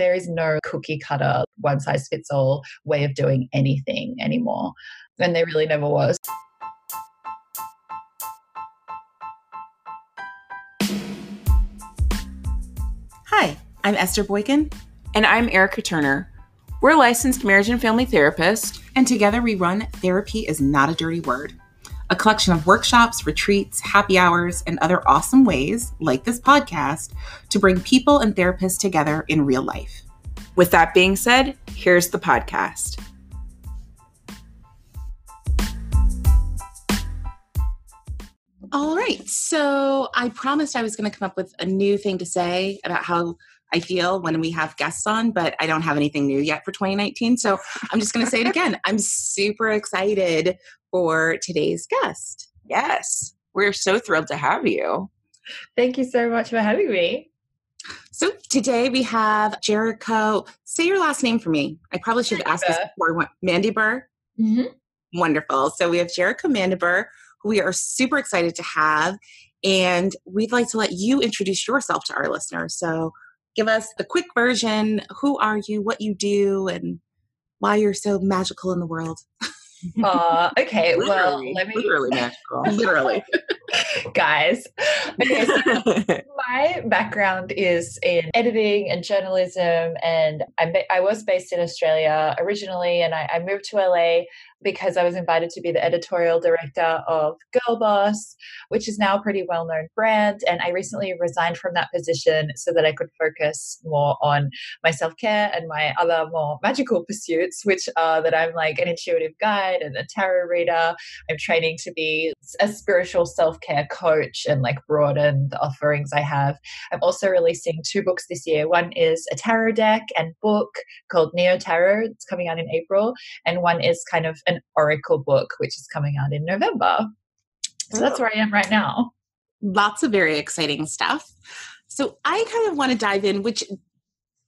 there is no cookie cutter, one size fits all way of doing anything anymore. And there really never was. Hi, I'm Esther Boykin. And I'm Erica Turner. We're licensed marriage and family therapists. And together we run Therapy is Not a Dirty Word, a collection of workshops, retreats, happy hours, and other awesome ways, like this podcast, to bring people and therapists together in real life. With that being said, here's the podcast. All right. So I promised I was going to come up with a new thing to say about how I feel when we have guests on, but I don't have anything new yet for 2019. So I'm just going to say it again. I'm super excited for today's guest. Yes, we're so thrilled to have you. Thank you so much for having me. So today we have Jericho. Say your last name for me. I probably should have asked this before. Mandybur. Mm-hmm. Wonderful. So we have Jericho Mandybur, who we are super excited to have. And we'd like to let you introduce yourself to our listeners. So give us the quick version. Who are you? What you do? And why you're so magical in the world. Uh, okay, literally, well, let me literally magical. literally, guys. Okay, so my background is in editing and journalism, and I'm, I was based in Australia originally, and I, I moved to LA because I was invited to be the editorial director of Girl Boss, which is now a pretty well known brand. And I recently resigned from that position so that I could focus more on my self care and my other more magical pursuits, which are that I'm like an intuitive guide and a tarot reader. I'm training to be a spiritual self care coach and like broaden the offerings I have. I'm also releasing two books this year. One is a tarot deck and book called Neo Tarot. It's coming out in April. And one is kind of an oracle book, which is coming out in November. So that's where I am right now. Lots of very exciting stuff. So I kind of want to dive in, which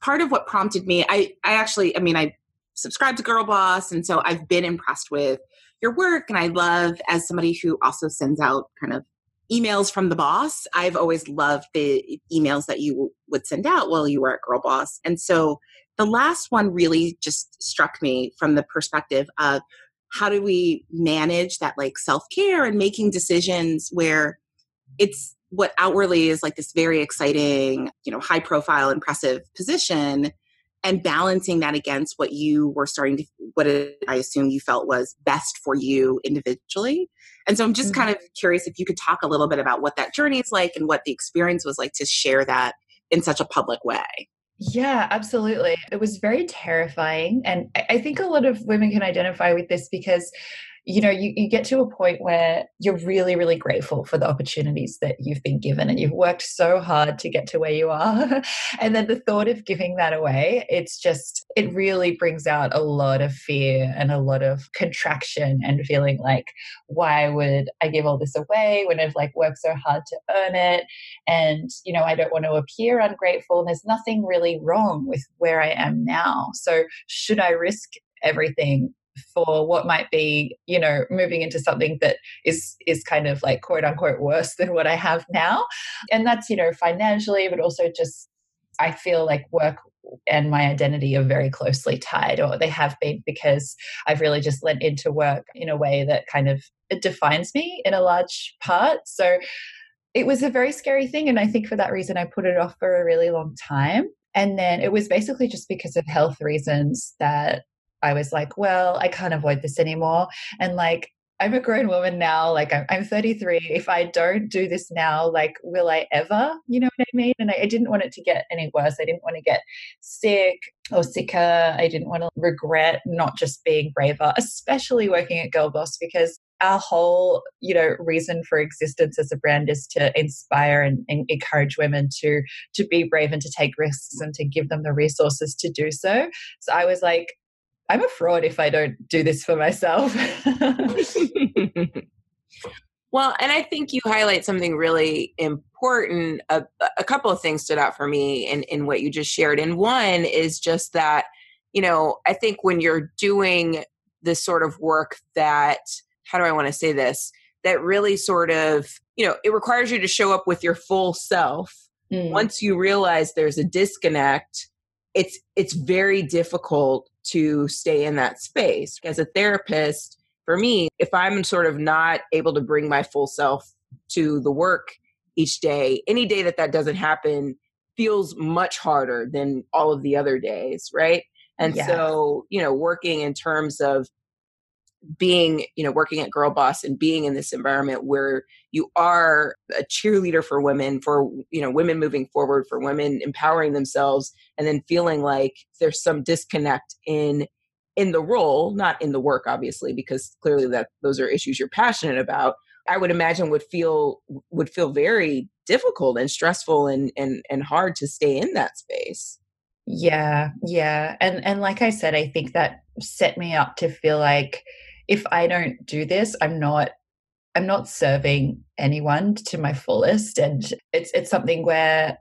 part of what prompted me, I, I actually, I mean, I subscribe to Girl Boss, and so I've been impressed with your work. And I love, as somebody who also sends out kind of emails from the boss, I've always loved the emails that you would send out while you were at Girl Boss. And so the last one really just struck me from the perspective of how do we manage that like self-care and making decisions where it's what outwardly is like this very exciting you know high profile impressive position and balancing that against what you were starting to what i assume you felt was best for you individually and so i'm just mm-hmm. kind of curious if you could talk a little bit about what that journey is like and what the experience was like to share that in such a public way yeah, absolutely. It was very terrifying. And I think a lot of women can identify with this because you know, you, you get to a point where you're really, really grateful for the opportunities that you've been given and you've worked so hard to get to where you are. and then the thought of giving that away, it's just, it really brings out a lot of fear and a lot of contraction and feeling like, why would I give all this away when I've like worked so hard to earn it? And, you know, I don't want to appear ungrateful. And there's nothing really wrong with where I am now. So should I risk everything for what might be you know moving into something that is is kind of like quote unquote worse than what i have now. And that's you know financially but also just i feel like work and my identity are very closely tied or they have been because i've really just lent into work in a way that kind of it defines me in a large part. So it was a very scary thing and i think for that reason i put it off for a really long time. And then it was basically just because of health reasons that I was like, well, I can't avoid this anymore. And like, I'm a grown woman now. Like, I'm, I'm 33. If I don't do this now, like, will I ever? You know what I mean? And I, I didn't want it to get any worse. I didn't want to get sick or sicker. I didn't want to regret not just being braver, especially working at Girl Boss because our whole you know reason for existence as a brand is to inspire and, and, encourage women to to be brave and to take risks and to give them the resources to do so so i was like I'm a fraud if I don't do this for myself. well, and I think you highlight something really important. A, a couple of things stood out for me in, in what you just shared. And one is just that, you know, I think when you're doing this sort of work that, how do I want to say this? That really sort of, you know, it requires you to show up with your full self. Mm. Once you realize there's a disconnect, it's it's very difficult to stay in that space as a therapist for me if i'm sort of not able to bring my full self to the work each day any day that that doesn't happen feels much harder than all of the other days right and yeah. so you know working in terms of being you know working at girl boss and being in this environment where you are a cheerleader for women for you know women moving forward for women empowering themselves and then feeling like there's some disconnect in in the role not in the work obviously because clearly that those are issues you're passionate about i would imagine would feel would feel very difficult and stressful and and and hard to stay in that space. Yeah yeah and and like i said i think that set me up to feel like if I don't do this, I'm not I'm not serving anyone to my fullest. And it's it's something where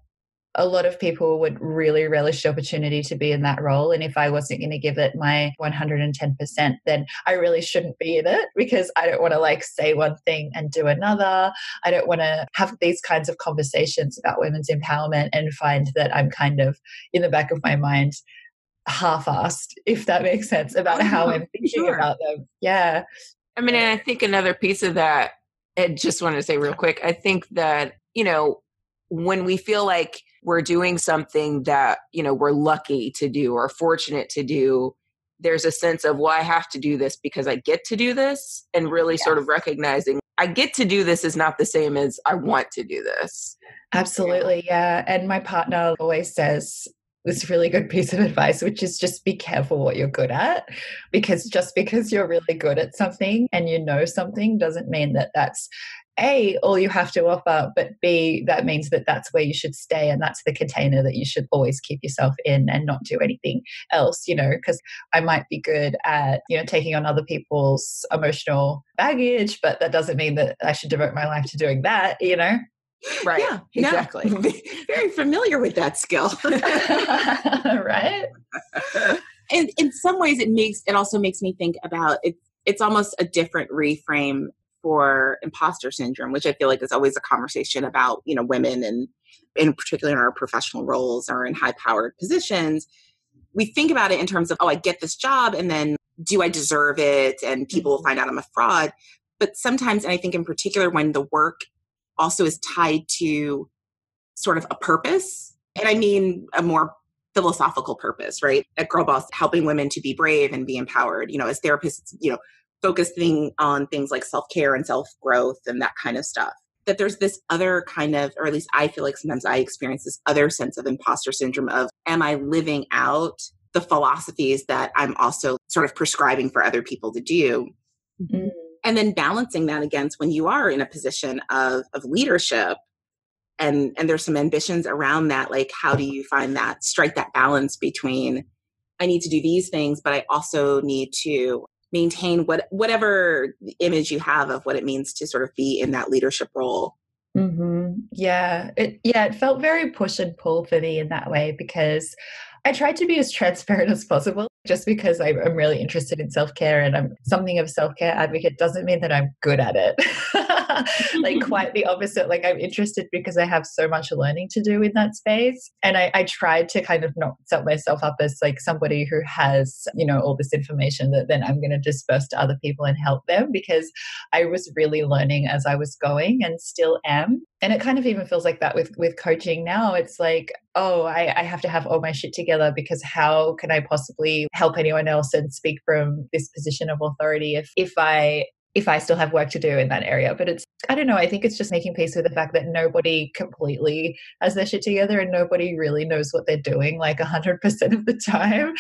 a lot of people would really relish the opportunity to be in that role. And if I wasn't going to give it my 110%, then I really shouldn't be in it because I don't want to like say one thing and do another. I don't want to have these kinds of conversations about women's empowerment and find that I'm kind of in the back of my mind half-assed, if that makes sense, about oh, how I'm thinking sure. about them. Yeah. I mean, and I think another piece of that, I just wanted to say real quick, I think that, you know, when we feel like we're doing something that, you know, we're lucky to do or fortunate to do, there's a sense of, well, I have to do this because I get to do this, and really yes. sort of recognizing I get to do this is not the same as I want to do this. Absolutely, yeah. And my partner always says, this really good piece of advice, which is just be careful what you're good at. Because just because you're really good at something and you know something doesn't mean that that's a all you have to offer but b that means that that's where you should stay and that's the container that you should always keep yourself in and not do anything else you know because i might be good at you know taking on other people's emotional baggage but that doesn't mean that i should devote my life to doing that you know Right. Yeah, exactly. Very familiar with that skill. right. And in some ways it makes it also makes me think about it it's almost a different reframe for imposter syndrome, which I feel like is always a conversation about, you know, women and in particular in our professional roles or in high powered positions. We think about it in terms of, oh, I get this job and then do I deserve it? And people will mm-hmm. find out I'm a fraud. But sometimes, and I think in particular when the work also is tied to sort of a purpose. And I mean a more philosophical purpose, right? At Girl Boss, helping women to be brave and be empowered. You know, as therapists, you know, focusing on things like self care and self growth and that kind of stuff. That there's this other kind of, or at least I feel like sometimes I experience this other sense of imposter syndrome of, am I living out the philosophies that I'm also sort of prescribing for other people to do? Mm-hmm and then balancing that against when you are in a position of of leadership and and there's some ambitions around that like how do you find that strike that balance between i need to do these things but i also need to maintain what whatever image you have of what it means to sort of be in that leadership role mm-hmm. yeah it yeah it felt very push and pull for me in that way because I tried to be as transparent as possible just because I'm really interested in self care and I'm something of a self care advocate doesn't mean that I'm good at it. like quite the opposite. Like I'm interested because I have so much learning to do in that space. And I, I tried to kind of not set myself up as like somebody who has, you know, all this information that then I'm going to disperse to other people and help them because I was really learning as I was going and still am and it kind of even feels like that with with coaching now it's like oh I, I, have to have all my shit together because how can i possibly help anyone else and speak from this position of authority if if i if I still have work to do in that area. But it's, I don't know, I think it's just making peace with the fact that nobody completely has their shit together and nobody really knows what they're doing like 100% of the time.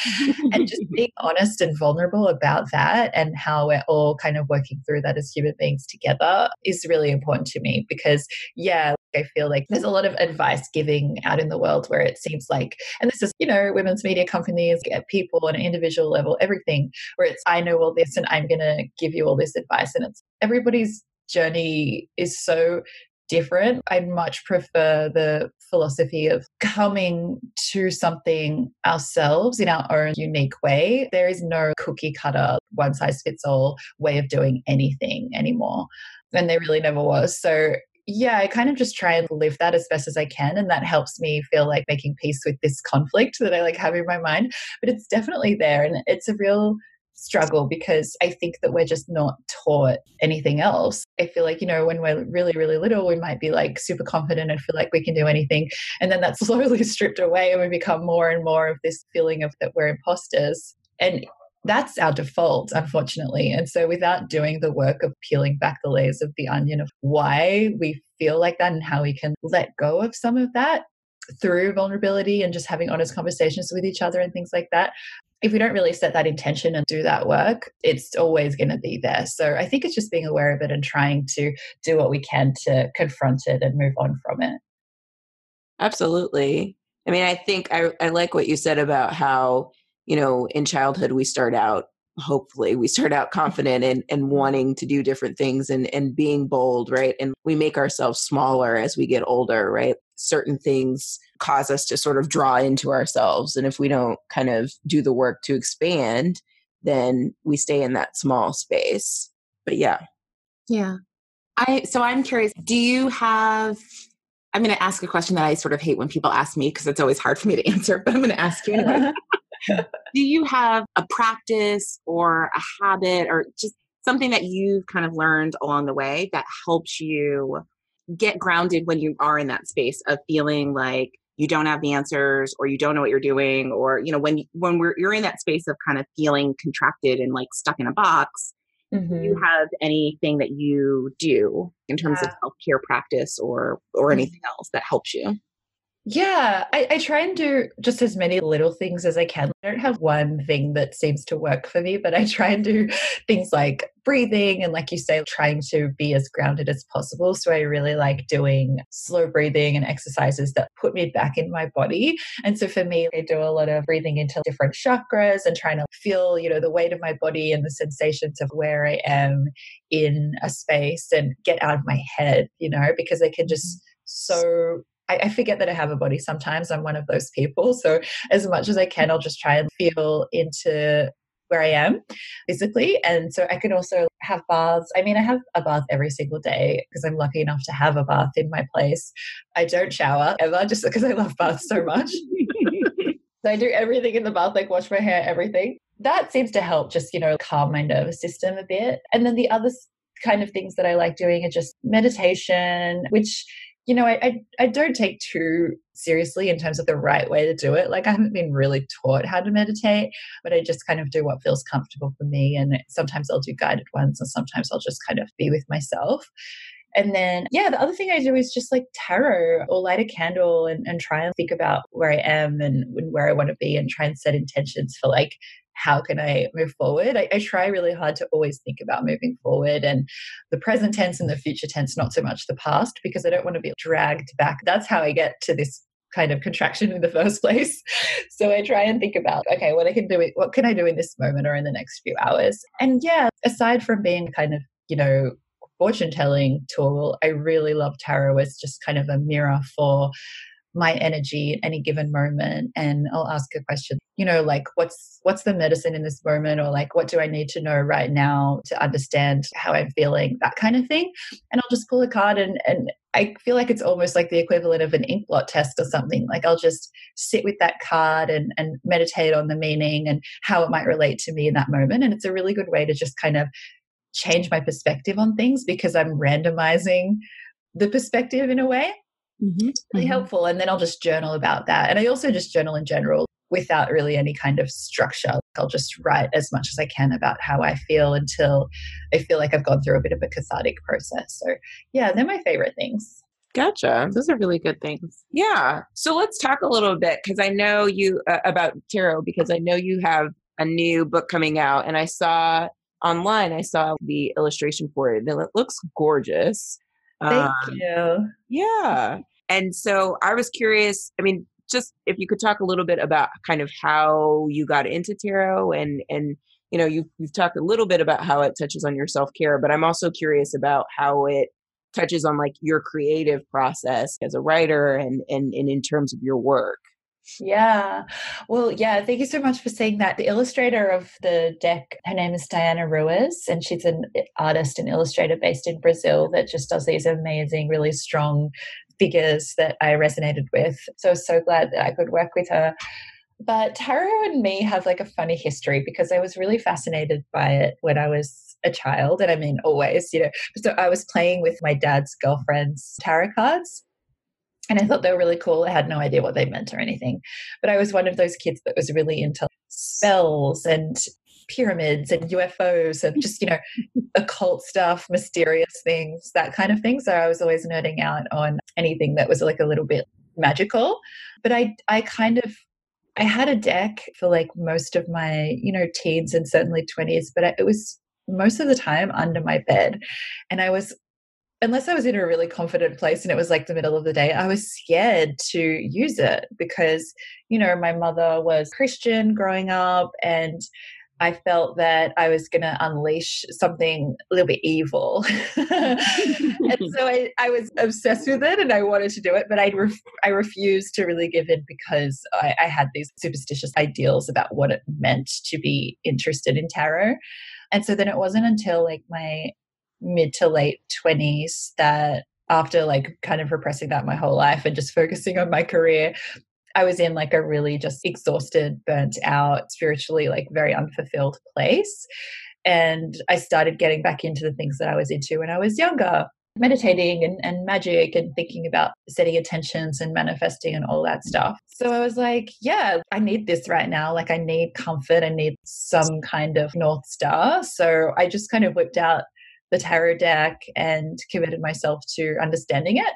and just being honest and vulnerable about that and how we're all kind of working through that as human beings together is really important to me because, yeah, I feel like there's a lot of advice giving out in the world where it seems like, and this is, you know, women's media companies, uh, people on an individual level, everything, where it's, I know all this and I'm going to give you all this advice. And it's everybody's journey is so different. I much prefer the philosophy of coming to something ourselves in our own unique way. There is no cookie cutter, one size fits all way of doing anything anymore. And there really never was. So yeah, I kind of just try and live that as best as I can. And that helps me feel like making peace with this conflict that I like have in my mind. But it's definitely there. And it's a real struggle because I think that we're just not taught anything else. I feel like, you know, when we're really, really little, we might be like super confident and feel like we can do anything. And then that's slowly stripped away and we become more and more of this feeling of that we're imposters. And that's our default, unfortunately. And so, without doing the work of peeling back the layers of the onion of why we feel like that and how we can let go of some of that through vulnerability and just having honest conversations with each other and things like that, if we don't really set that intention and do that work, it's always going to be there. So, I think it's just being aware of it and trying to do what we can to confront it and move on from it. Absolutely. I mean, I think I, I like what you said about how you know, in childhood, we start out, hopefully, we start out confident and, and mm-hmm. wanting to do different things and, and being bold, right? And we make ourselves smaller as we get older, right? Certain things cause us to sort of draw into ourselves. And if we don't kind of do the work to expand, then we stay in that small space. But yeah. Yeah. I so I'm curious, do you have I'm going to ask a question that I sort of hate when people ask me because it's always hard for me to answer, but I'm going to ask you anyway. do you have a practice or a habit or just something that you've kind of learned along the way that helps you get grounded when you are in that space of feeling like you don't have the answers or you don't know what you're doing or you know when when we're you're in that space of kind of feeling contracted and like stuck in a box mm-hmm. do you have anything that you do in terms yeah. of self-care practice or or mm-hmm. anything else that helps you yeah, I, I, try and do just as many little things as I can. I don't have one thing that seems to work for me, but I try and do things like breathing and, like you say, trying to be as grounded as possible. So I really like doing slow breathing and exercises that put me back in my body. And so for me, I do a lot of breathing into different chakras and trying to feel, you know, the weight of my body and the sensations of where I am in a space and get out of my head, you know, because I can just mm-hmm. so I, I forget that I have a body sometimes. I'm one of those people. So as much as I can, I'll just try and feel into where I am physically. And so I can also have baths. I mean, I have a bath every single day because I'm lucky enough to have a bath in my place. I don't shower ever just because I love baths so much. so I do everything in the bath, like wash my hair, everything. That seems to help just, you know, calm my nervous system a bit. And then the other kind of things that I like doing are just meditation, which you know, I, I, I don't take too seriously in terms of the right way to do it. Like I haven't been really taught how to meditate, but I just kind of do what feels comfortable for me. And sometimes I'll do guided ones, and sometimes I'll just kind of be with myself. And then, yeah, the other thing I do is just like tarot or light a candle and, and try and think about where I am and, and where I want to be and try and set intentions for like how can I move forward? I, I, try really hard to always think about moving forward and the present tense and the future tense, not so much the past, because I don't want to be dragged back. That's how I get to this kind of contraction in the first place. So I try and think about, okay, what I can do, what can I do in this moment or in the next few hours? And yeah, aside from being kind of, you know, fortune telling tool, I really love tarot as just kind of a mirror for my energy at any given moment and I'll ask a question, you know, like what's what's the medicine in this moment or like what do I need to know right now to understand how I'm feeling, that kind of thing. And I'll just pull a card and and I feel like it's almost like the equivalent of an ink blot test or something. Like I'll just sit with that card and, and meditate on the meaning and how it might relate to me in that moment. And it's a really good way to just kind of change my perspective on things because I'm randomizing the perspective in a way. Mm-hmm. Really mm-hmm. helpful. And then I'll just journal about that. And I also just journal in general without really any kind of structure. I'll just write as much as I can about how I feel until I feel like I've gone through a bit of a cathartic process. So, yeah, they're my favorite things. Gotcha. Those are really good things. Yeah. So let's talk a little bit because I know you uh, about tarot because I know you have a new book coming out and I saw online, I saw the illustration for it and it looks gorgeous. Thank um, you. Yeah. And so I was curious, I mean, just if you could talk a little bit about kind of how you got into tarot and and you know you you've talked a little bit about how it touches on your self-care but i'm also curious about how it touches on like your creative process as a writer and and, and in terms of your work Yeah. Well, yeah, thank you so much for saying that. The illustrator of the deck, her name is Diana Ruiz, and she's an eh, artist and illustrator based in Brazil that just does these amazing, really strong figures that I resonated with. So, I was so glad that I could work with her. But tarot and me have like a funny history because I was really fascinated by it when I was a child. And I mean, always, you know. So I was playing with my dad's girlfriend's tarot cards and I thought they were really cool. I had no idea what they meant or anything. But I was one of those kids that was really into spells and pyramids and UFOs and just, you know, occult stuff, mysterious things, that kind of thing. So I was always nerding out on anything that was like a little bit magical. But I I kind of I had a deck for like most of my, you know, teens and certainly 20s, but it was most of the time under my bed. And I was unless I was in a really confident place and it was like the middle of the day, I was scared to use it because, you know, my mother was Christian growing up and I felt that I was going to unleash something a little bit evil. and so I, I, was obsessed with it and I wanted to do it, but I, ref, I refused to really give in because I, I had these superstitious ideals about what it meant to be interested in tarot. And so then it wasn't until like my mid to late 20s that after like kind of repressing that my whole life and just focusing on my career I was in like a really just exhausted, burnt out, spiritually like very unfulfilled place. And I started getting back into the things that I was into when I was younger, meditating and, and magic and thinking about setting intentions and manifesting and all that stuff. So I was like, yeah, I need this right now. Like I need comfort. I need some kind of North Star. So I just kind of whipped out the tarot deck and committed myself to understanding it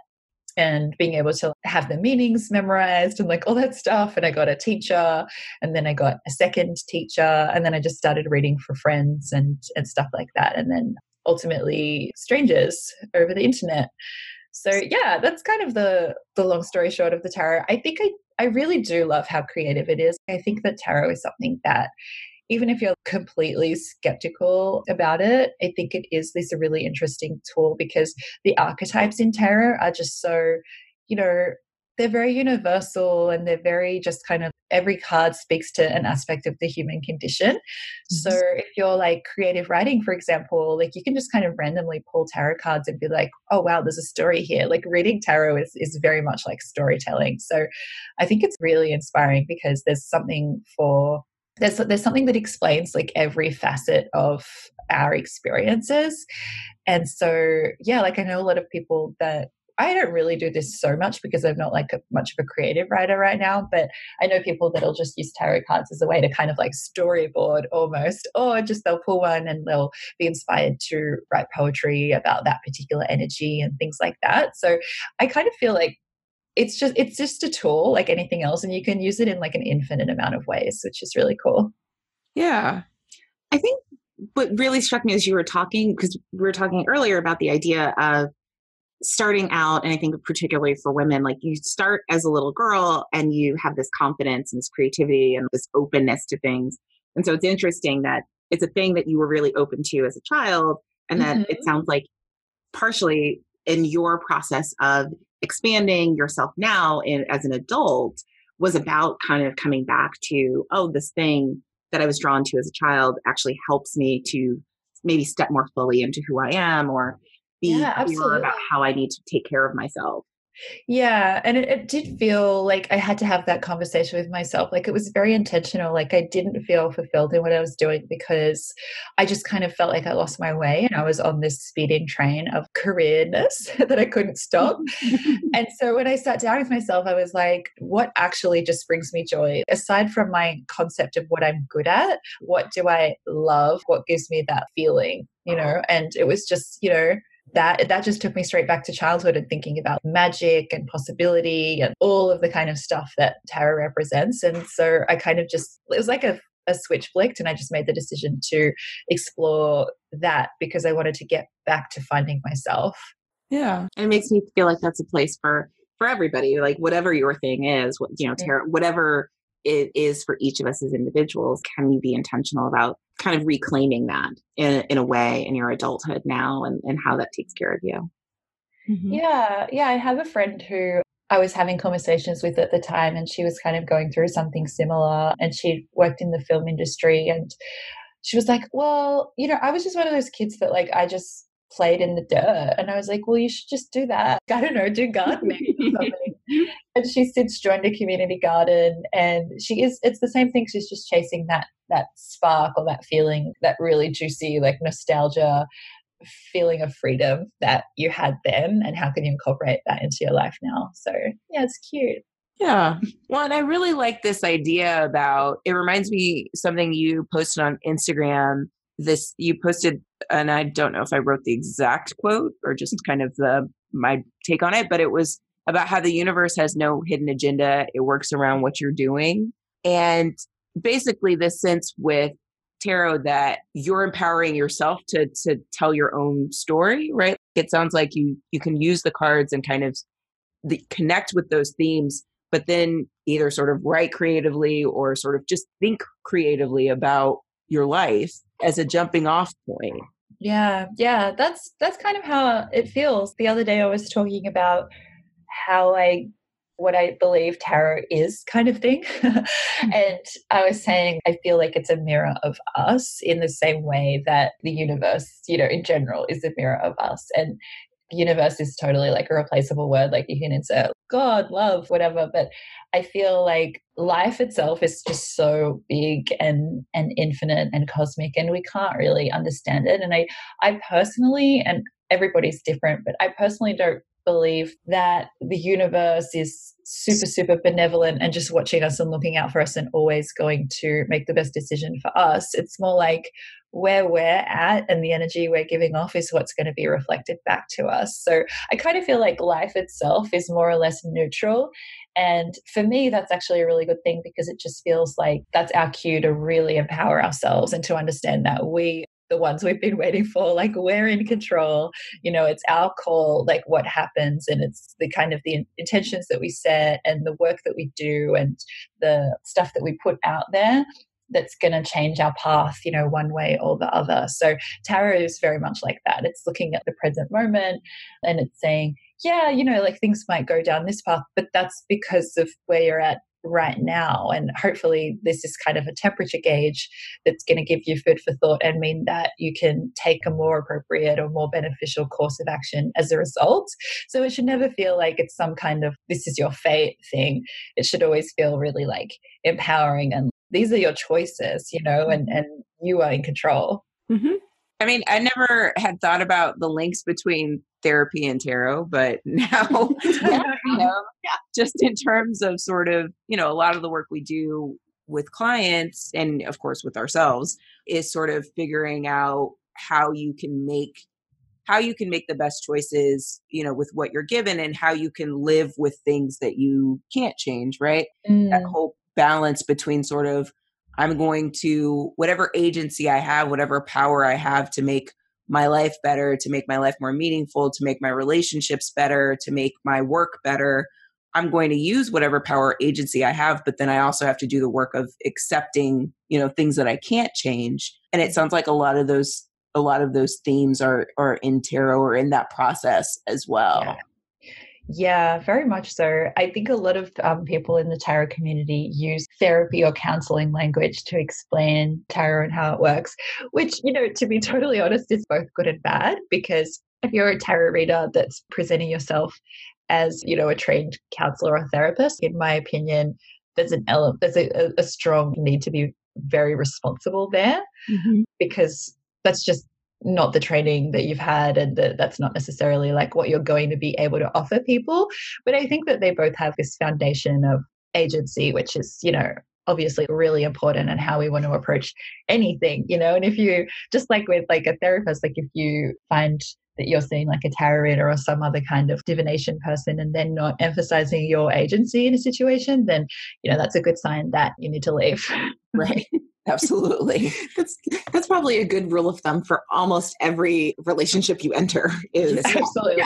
and being able to have the meanings memorized and like all that stuff. And I got a teacher and then I got a second teacher and then I just started reading for friends and, and stuff like that. And then ultimately strangers over the internet. So yeah, that's kind of the the long story short of the tarot. I think I I really do love how creative it is. I think that tarot is something that even if you're completely skeptical about it, I think it is this a really interesting tool because the archetypes in tarot are just so, you know, they're very universal and they're very just kind of every card speaks to an aspect of the human condition. Mm-hmm. So if you're like creative writing, for example, like you can just kind of randomly pull tarot cards and be like, oh wow, there's a story here. Like reading tarot is is very much like storytelling. So I think it's really inspiring because there's something for there's there's something that explains like every facet of our experiences and so yeah like i know a lot of people that I don't really do this so much because I'm not like a, much of a creative writer right now, but I know people that'll just use tarot cards as a way to kind of like storyboard almost, or just they'll pull one and they'll be inspired to write poetry about that particular energy and things like that. So I kind of feel like it's just it's just a tool like anything else and you can use it in like an infinite amount of ways which is really cool. Yeah. I think what really struck me as you were talking because we were talking earlier about the idea of starting out and i think particularly for women like you start as a little girl and you have this confidence and this creativity and this openness to things. And so it's interesting that it's a thing that you were really open to as a child and that mm-hmm. it sounds like partially in your process of expanding yourself now in, as an adult was about kind of coming back to, oh, this thing that I was drawn to as a child actually helps me to maybe step more fully into who I am or be yeah, clearer about how I need to take care of myself. Yeah, and it, it, did feel like I had to have that conversation with myself. Like it was very intentional. Like I didn't feel fulfilled in what I was doing because I just kind of felt like I lost my way and I was on this speeding train of careerness that I couldn't stop. and so when I sat down with myself, I was like, what actually just brings me joy? Aside from my concept of what I'm good at, what do I love? What gives me that feeling? You uh-huh. know, and it was just, you know, that that just took me straight back to childhood and thinking about magic and possibility and all of the kind of stuff that tarot represents. And so i kind of just it was like a, a switch flicked and i just made the decision to explore that because i wanted to get back to finding myself. Yeah. It makes me feel like that's a place for for everybody like whatever your thing is what you know tarot whatever it is for each of us as individuals can you be intentional about kind of reclaiming that in, in a way in your adulthood now and, and how that takes care of you mm-hmm. yeah yeah i have a friend who I was having conversations with at the time, and she was kind of going through something similar. And she worked in the film industry, and she was like, "Well, you know, I was just one of those kids that like I just played in the dirt," and I was like, "Well, you should just do that. I don't know, do gardening or something." and she since joined a community garden, and she is. It's the same thing. She's just chasing that that spark or that feeling, that really juicy like nostalgia feeling of freedom that you had then and how can you incorporate that into your life now so yeah it's cute yeah well and i really like this idea about it reminds me something you posted on instagram this you posted and i don't know if i wrote the exact quote or just kind of the my take on it but it was about how the universe has no hidden agenda. It works around what you're doing. And basically this sense with tarot that you're empowering yourself to to tell your own story right? It sounds like you you can use the cards and kind of the, connect with those themes but then either sort of write creatively or sort of just think creatively about your life as a jumping off point. Yeah yeah that's that's kind of how it feels. The other day i was talking about how i what I believe tarot is, kind of thing. Hmm. and I was saying, I feel like it's a mirror of us in the same way that the universe, you know, in general is a mirror of us. And the universe is totally like a replaceable word, like you can insert God, love, whatever. But I feel like life itself is just so big and and infinite and cosmic, and we can't really understand it. And I, I personally, and everybody's different, but I personally don't believe that the universe is super, super benevolent and just watching us and looking out for us and always going to make the best decision for us. It's more like where we're at and the energy we're giving off is what's going to be reflected back to us. So I kind of feel like life itself is more or less neutral. And for me, that's actually a really good thing because it just feels like that's our cue to really empower ourselves and to understand that we the ones we've been waiting for like we're in control you know it's our call like what happens and it's the kind of the intentions that we set and the work that we do and the stuff that we put out there that's going to change our path you know one way or the other. So tarot is very much like that. It's looking at the present moment and it's saying yeah you know like things might go down this path but that's because of where you're at right now. And hopefully, this is kind of a temperature gauge that's going to give you food for thought and mean that you can take a more appropriate or more beneficial course of action as a result. So it should never feel like it's some kind of this is your fate thing. It should always feel really like empowering and these are your choices, you know, and, and you are in control. Mm-hmm. I mean, I never had thought about the links between therapy and tarot, but now, yeah. you know, just in terms of sort of, you know, a lot of the work we do with clients and of course with ourselves is sort of figuring out how you can make how you can make the best choices you know with what you're given and how you can live with things that you can't change right mm. that whole balance between sort of I'm going to, whatever agency I have, whatever power I have to make my life better, to make my life more meaningful, to make my relationships better, to make my work better. I'm going to use whatever power agency I have, but then I also have to do the work of accepting, you know, things that I can't change. And it sounds like a lot of those a lot of those themes are are in tarot or in that process as well. Yeah. Yeah, very much so. I think a lot of um, people in the tarot community use therapy or counseling language to explain tarot and how it works, which, you know, to be totally honest, is both good and bad because if you're a tarot reader that's presenting yourself as, you know, a trained counselor or therapist, in my opinion, there's an element, there's a, a strong need to be very responsible there mm-hmm. because that's just not the training that you've had and that that's not necessarily like what you're going to be able to offer people but i think that they both have this foundation of agency which is you know obviously really important and how we want to approach anything you know? And if you just like with like a therapist like if you find that you're seeing like a tarot reader or some other kind of divination person and then not emphasizing your agency in a situation then you know that's a good sign that you need to leave. Right Absolutely. that's that's probably a good rule of thumb for almost every relationship you enter is absolutely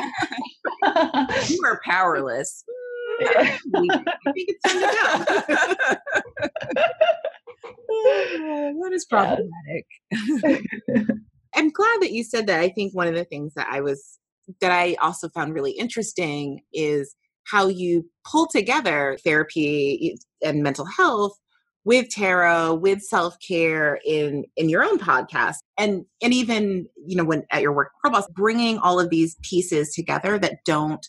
you are powerless. I think it's time to go. that is problematic. I'm glad that you said that. I think one of the things that I was that I also found really interesting is how you pull together therapy eh, and mental health with tarot with self-care in in your own podcast and and even you know when at your work Boss bringing all of these pieces together that don't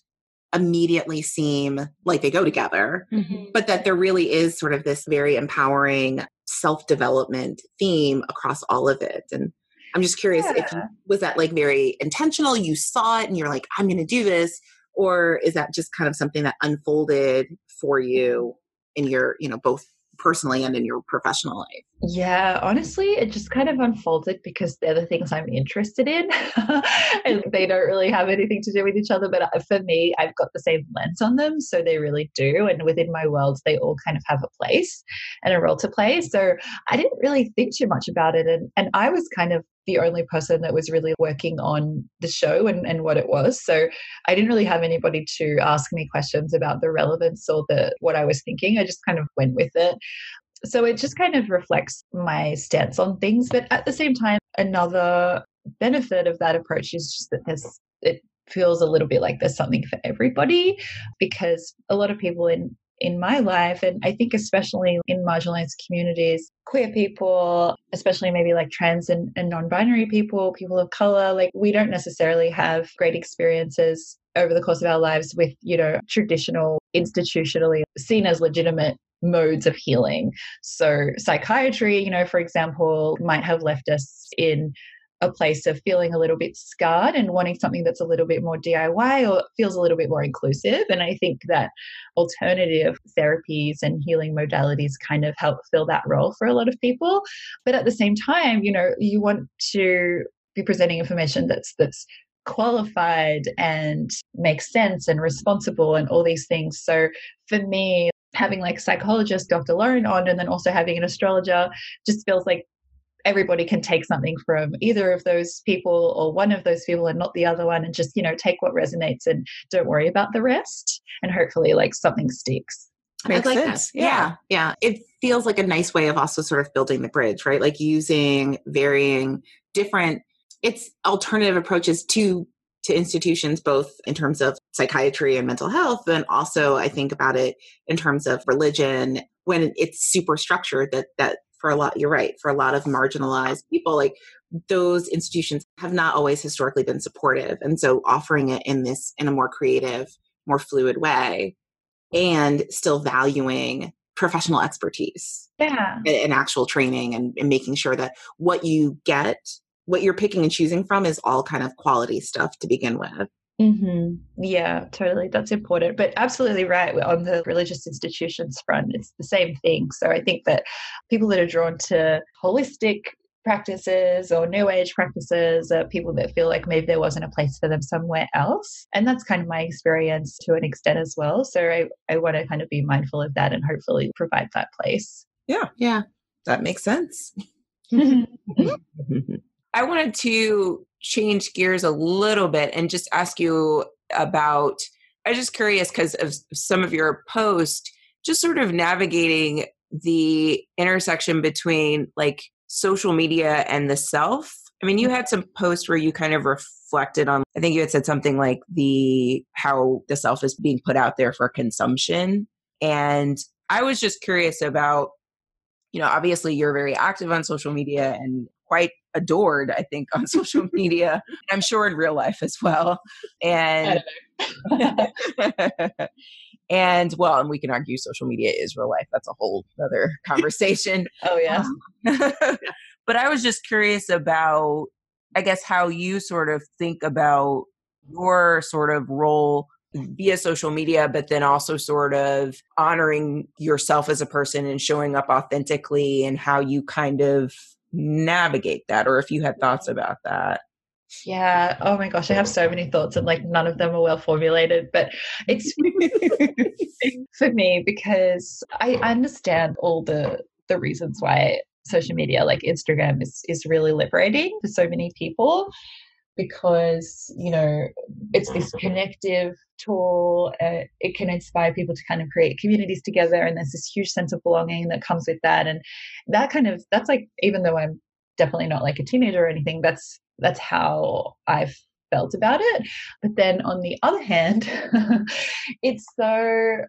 immediately seem like they go together mm-hmm. but that there really is sort of this very empowering self-development theme across all of it and i'm just curious yeah. if you, was that like very intentional you saw it and you're like i'm going to do this or is that just kind of something that unfolded for you in your you know both personally and in your professional life? Yeah, honestly, it just kind of unfolded because they're the things I'm interested in. and they don't really have anything to do with each other. But uh, for me, I've got the same lens on them. So they really do. And within my world, they all kind of have a place and a role to play. So I didn't really think too much about it. And, and I was kind of the only person that was really working on the show and, and what it was. So I didn't really have anybody to ask me questions about the relevance or the what I was thinking. I just kind of went with it. So it just kind of reflects my stance on things. But at the same time, another benefit of that approach is just that there's it feels a little bit like there's something for everybody because a lot of people in in my life. And I think, especially in marginalized communities, queer people, especially maybe like trans and, and non binary people, people of color, like we don't necessarily have great experiences over the course of our lives with, you know, traditional, institutionally seen as legitimate modes of healing. So, psychiatry, you know, for example, might have left us in a place of feeling a little bit scarred and wanting something that's a little bit more DIY or feels a little bit more inclusive. And I think that alternative therapies and healing modalities kind of help fill that role for a lot of people. But at the same time, you know, you want to be presenting information that's that's qualified and makes sense and responsible and all these things. So for me, having like psychologist Dr. Lauren on and then also having an astrologer just feels like everybody can take something from either of those people or one of those people and not the other one and just you know take what resonates and don't worry about the rest and hopefully like something sticks Makes like sense. Yeah. yeah. Yeah. It feels like a nice way of also sort of building the bridge, right? Like using varying different it's alternative approaches to to institutions both in terms of psychiatry and mental health and also I think about it in terms of religion when it's super structured that that for a lot you're right for a lot of marginalized people like those institutions have not always historically been supportive and so offering it in this in a more creative more fluid way and still valuing professional expertise yeah. and, actual training and, and making sure that what you get what you're picking and choosing from is all kind of quality stuff to begin with Mm-hmm. Yeah, totally. That's important. But absolutely right. On the religious institutions front, it's the same thing. So I think that people that are drawn to holistic practices or new age practices are people that feel like maybe there wasn't a place for them somewhere else. And that's kind of my experience to an extent as well. So I, I want to kind of be mindful of that and hopefully provide that place. Yeah. Yeah. That makes sense. I wanted to change gears a little bit and just ask you about I'm just curious because of some of your posts, just sort of navigating the intersection between like social media and the self. I mean, you mm-hmm. had some posts where you kind of reflected on, I think you had said something like the how the self is being put out there for consumption. And I was just curious about, you know, obviously you're very active on social media and quite adored, I think, on social media. I'm sure in real life as well. And and well, and we can argue social media is real life. That's a whole other conversation. oh yeah. Um, but I was just curious about, I guess, how you sort of think about your sort of role via social media, but then also sort of honoring yourself as a person and showing up authentically and how you kind of navigate that or if you had thoughts about that? Yeah. Oh my gosh i have so many thoughts and like none of them are well formulated but it's for me because i understand all the the reasons why social media like instagram is is really liberating for so many people because you know it's this connective tool uh, it can inspire people to kind of create communities together and there's this huge sense of belonging that comes with that and that kind of that's like even though i'm definitely not like a teenager or anything that's that's how i've felt about it. But then on the other hand, it's so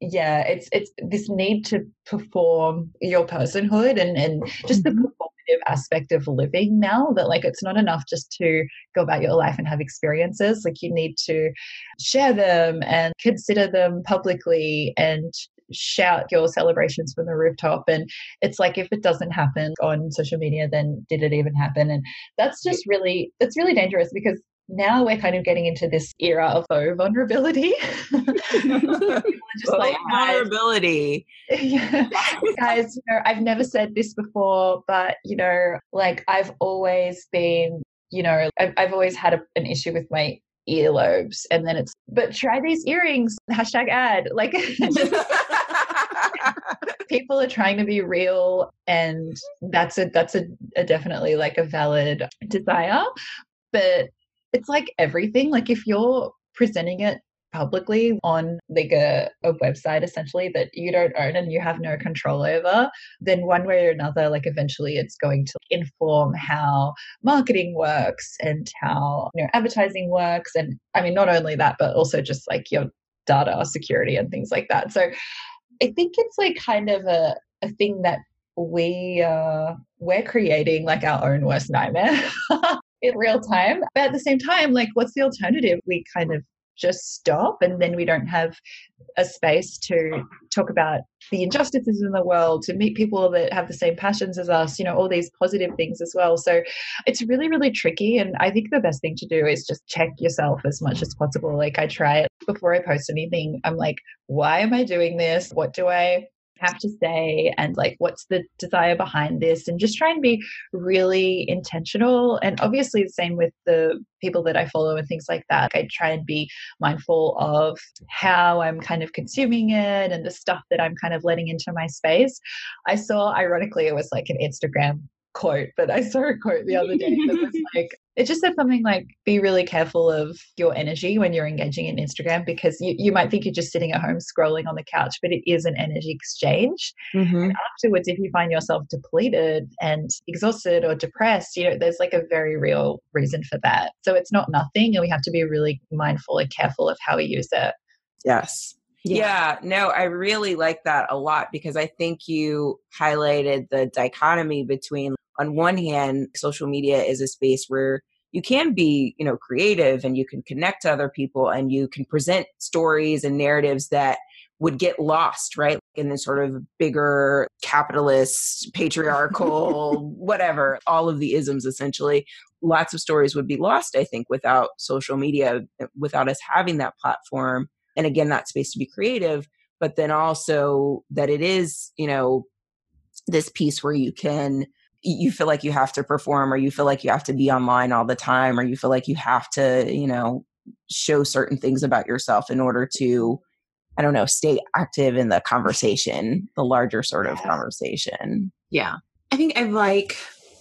yeah, it's it's this need to perform your personhood and and just the mm-hmm. performative aspect of living now that like it's not enough just to go about your life and have experiences. Like you need to share them and consider them publicly and shout your celebrations from the rooftop. And it's like if it doesn't happen on social media then did it even happen? And that's just really it's really dangerous because now we're kind of getting into this era of faux vulnerability. just like vulnerability. Yeah. guys, you know, I've never said this before, but you know, like I've always been, you know, I've, I've always had a, an issue with my earlobes and then it's but try these earrings hashtag ad like people are trying to be real and that's a that's a, a definitely like a valid desire but it's like everything. Like if you're presenting it publicly on like a, a website essentially that you don't own and you have no control over then one way or another like eventually it's going to inform how marketing works and how you know advertising works and i mean not only that but also just like your data security and things like that so i think it's like kind of a, a thing that we uh we're creating like our own worst nightmare in real time. But at the same time, like, what's the alternative? We kind of just stop and then we don't have a space to talk about the injustices in the world to meet people that have the same passions as us you know all these positive things as well so it's really really tricky and i think the best thing to do is just check yourself as much as possible like i try it before i post anything i'm like why am i doing this what do i have to say and like what's the desire behind this and just try and be really intentional. And obviously the same with the people that I follow and things like that. I try and be mindful of how I'm kind of consuming it and the stuff that I'm kind of letting into my space. I saw ironically it was like an Instagram quote, but I saw a quote the other day that was like, it just said something like, be really careful of your energy when you're engaging in Instagram because you, you might think you're just sitting at home scrolling on the couch, but it is an energy exchange. Mm-hmm. And afterwards, if you find yourself depleted and exhausted or depressed, you know, there's like a very real reason for that. So it's not nothing, and we have to be really mindful and careful of how we use it. Yes. Yeah. yeah. no, I really like that a lot because I think you highlighted the dichotomy between, on one hand, social media is a space where you can be, you know, creative and you can connect to other people and you can present stories and narratives that would get lost, right? In this sort of bigger capitalist, patriarchal, whatever, all of the isms essentially. Lots of stories would be lost, I think, without social media, without us having that platform and again that space to be creative but then also that it is you know this piece where you can you feel like you have to perform or you feel like you have to be online all the time or you feel like you have to you know show certain things about yourself in order to i don't know stay active in the conversation the larger sort of conversation. Yeah. I think i like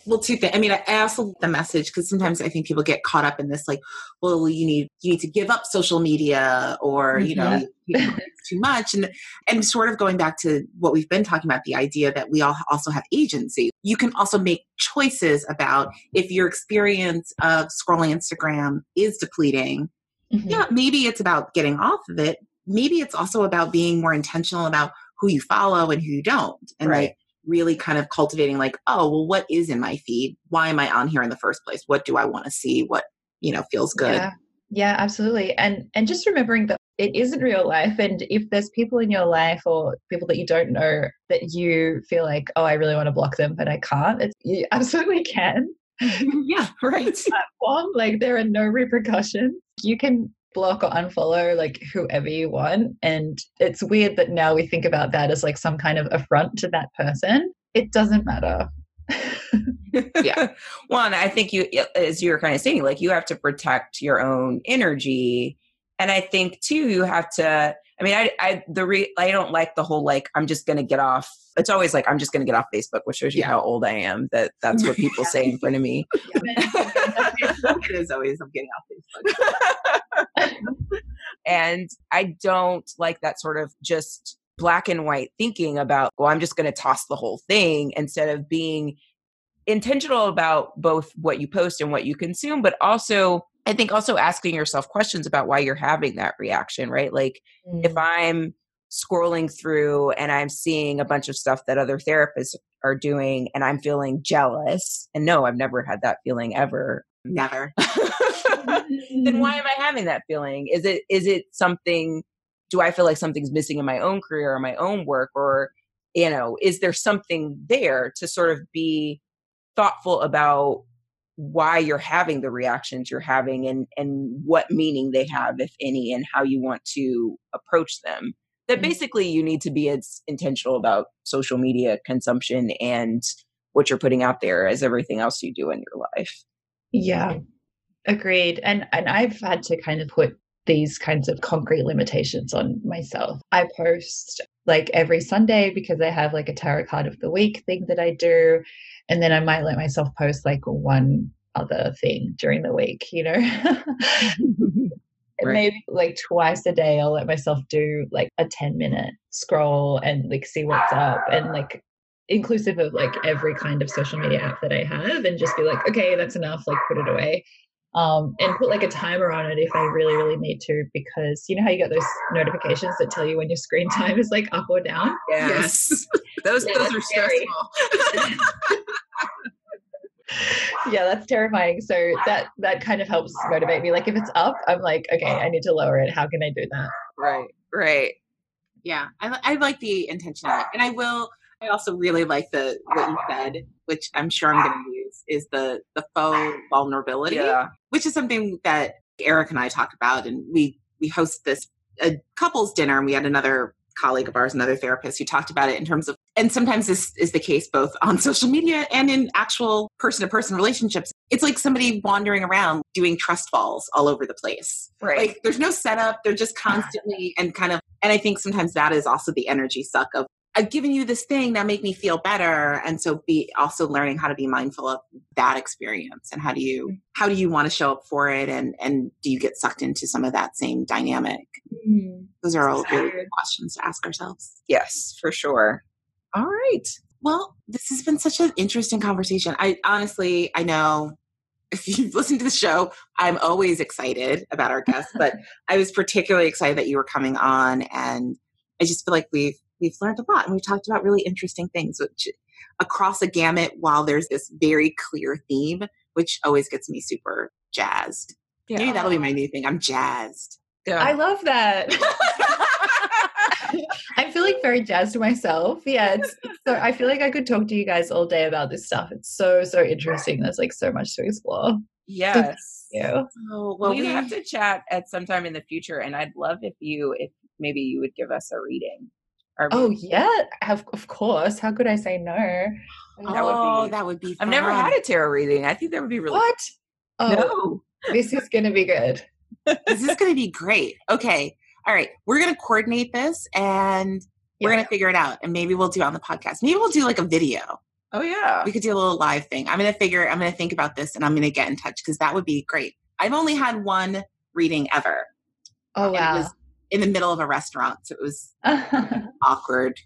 well two things i mean i, also the message because sometimes i think people get caught up in this like well you need you need to give up social media or you know mm-hmm. too much and and sort of going back to what we've been talking about the idea that we all also have agency you can also make choices about if your experience of scrolling instagram is depleting mm-hmm. yeah maybe it's about getting off of it maybe it's also about being more intentional about who you follow and who you don't and right. like really kind of cultivating like oh well what is in my feed? Why am i on here in the first place? What do i want to see? What you know feels good? Yeah. yeah absolutely and and just remembering that it isn't real life and if there's people in your life or people that you don't know that you feel like oh i really want to block them but i can't it's, you absolutely can. Yeah right. Platform like there are no repercussions. You can block or unfollow like whoever you want. And it's weird that now we think about that as like some kind of affront to that person. It doesn't matter. yeah. One, I think you, as you were kind of saying, like you have to protect your own energy. And I think too, you have to, I mean, I, I, the re, I don't like the whole like, I'm just to get off. It's always like, I'm just to get off Facebook, which shows you yeah. how old I am. That that's what people say in front of me. it is always, I'm getting off Facebook. and I don't like that sort of just black and white thinking about, well, I'm just to toss the whole thing instead of being intentional about both what you post and what you consume, but also I think also asking yourself questions about why you're having that reaction, right? Like mm. if I'm scrolling through and I'm seeing a bunch of stuff that other therapists are doing and I'm feeling jealous, and no, I've never had that feeling ever. Never. then why am I having that feeling? Is it is it something do I feel like something's missing in my own career or my own work or you know, is there something there to sort of be thoughtful about why you're having the reactions you're having and and what meaning they have if any and how you want to approach them. That mm-hmm. basically you need to be as intentional about social media consumption and what you're putting out there as everything else you do in your life. Yeah. Agreed and and i've had to kind of put these kinds of concrete limitations on myself. I post like every sunday because i have like a tarot card of the week thing that i do and then I might let myself post like one other thing during the week, you know. right. Maybe like twice a day, I'll let myself do like a 10 minute scroll and like see what's up and like inclusive of like every kind of social media app that I have and just be like, okay, that's enough, like put it away. Um, and put like a timer on it if I really, really need to, because you know how you get those notifications that tell you when your screen time is like up or down? Yes. yes. those yeah, those are scary. stressful. yeah, that's terrifying. So that that kind of helps motivate me. Like if it's up, I'm like, okay, I need to lower it. How can I do that? Right, right. Yeah, I, I like the intention of it. and I will. I also really like the what you said, which I'm sure I'm going to use, is the the faux vulnerability, yeah. which is something that Eric and I talked about, and we we host this a couples dinner, and we had another colleague of ours, another therapist, who talked about it in terms of, and sometimes this is the case both on social media and in actual person to person relationships. It's like somebody wandering around doing trust falls all over the place. Right. Like there's no setup. They're just constantly and kind of, and I think sometimes that is also the energy suck of I've given you this thing that make me feel better. And so be also learning how to be mindful of that experience and how do you how do you want to show up for it? And and do you get sucked into some of that same dynamic? Mm. those are all really good questions to ask ourselves. Yes for sure. All right. Well this has been such an interesting conversation. I honestly i know if you've listened to the show, I'm always excited about our guests, but I was particularly excited that you were coming on. And I just feel like we've we've learned a lot and we've talked about really interesting things which across a gamut while there's this very clear theme which always gets me super jazzed. Yeah. maybe that'll be my new thing. I'm jazzed. Yeah. i love that. I'm feeling very jazzed myself. Yeah it's, it's, so i feel like i could talk to you guys all day about this stuff. It's so so interesting. There's like so much to explore. Yes. yeah. Oh, well, we, we have to chat at some time in the future, and I'd love if you, if maybe you would give us a reading oh yeah, of, of course. How could I say no? That oh, would be, that would be. Fun. I've never had a tarot reading. I think that would be really. What? Oh, no. this is going to be good. this is going to be great. Okay, all right. We're going to coordinate this, and we're yeah. going to figure it out, and maybe we'll do it on the podcast. Maybe we'll do like a video. Oh yeah, we could do a little live thing. I'm going to figure. I'm going to think about this, and I'm going to get in touch because that would be great. I've only had one reading ever. Oh wow! In the middle of a restaurant. So it was awkward.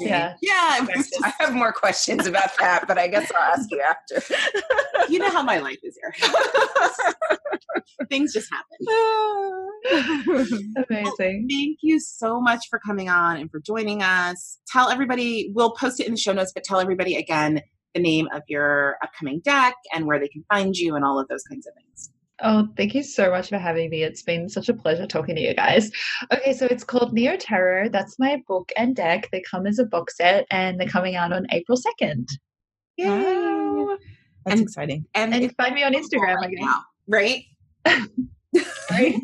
Yeah. Yeah. I have more questions about that, but I guess I'll ask you after. you know how my life is, Eric. Things just happen. Amazing. Well, thank you so much for coming on and for joining us. Tell everybody, we'll post it in the show notes, but tell everybody again the name of your upcoming deck and where they can find you and all of those kinds of things. Oh, thank you so much for having me. It's been such a pleasure talking to you guys. Okay, so it's called Neo Tarot. That's my book and deck. They come as a box set and they're coming out on April 2nd. Yay! Wow. That's and, exciting. And, and find me on Instagram right now, right? right.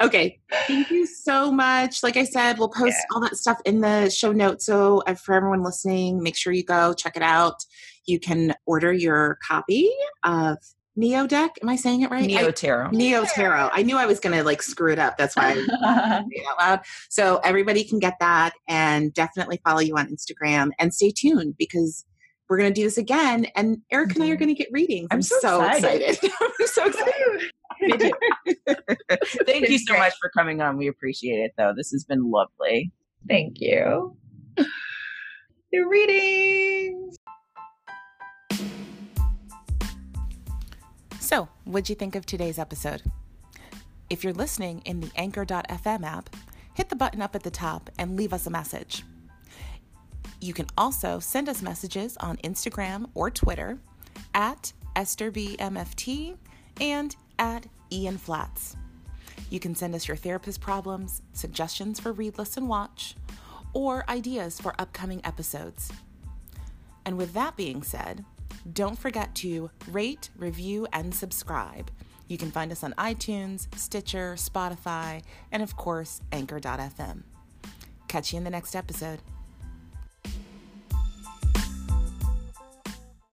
okay. Thank you so much. Like I said, we'll post yeah. all that stuff in the show notes. So uh, for everyone listening, make sure you go check it out. You can order your copy of Neo deck. Am I saying it right? Neo Tarot. Neo Tarot. I knew I was going to like screw it up. That's why I say it out loud. So everybody can get that and definitely follow you on Instagram and stay tuned because we're going to do this again. And Eric mm-hmm. and I are mm-hmm. going to get readings. I'm, I'm so, so, excited. excited. I'm so excited. Thank you so great. much for coming on. We appreciate it though. This has been lovely. Thank you. Your readings. So, what'd you think of today's episode? If you're listening in the Anchor.fm app, hit the button up at the top and leave us a message. You can also send us messages on Instagram or Twitter at EstherBMFT and at Ian Flats. You can send us your therapist problems, suggestions for read, listen, watch, or ideas for upcoming episodes. And with that being said, don't forget to rate, review, and subscribe. You can find us on iTunes, Stitcher, Spotify, and of course, Anchor.fm. Catch you in the next episode.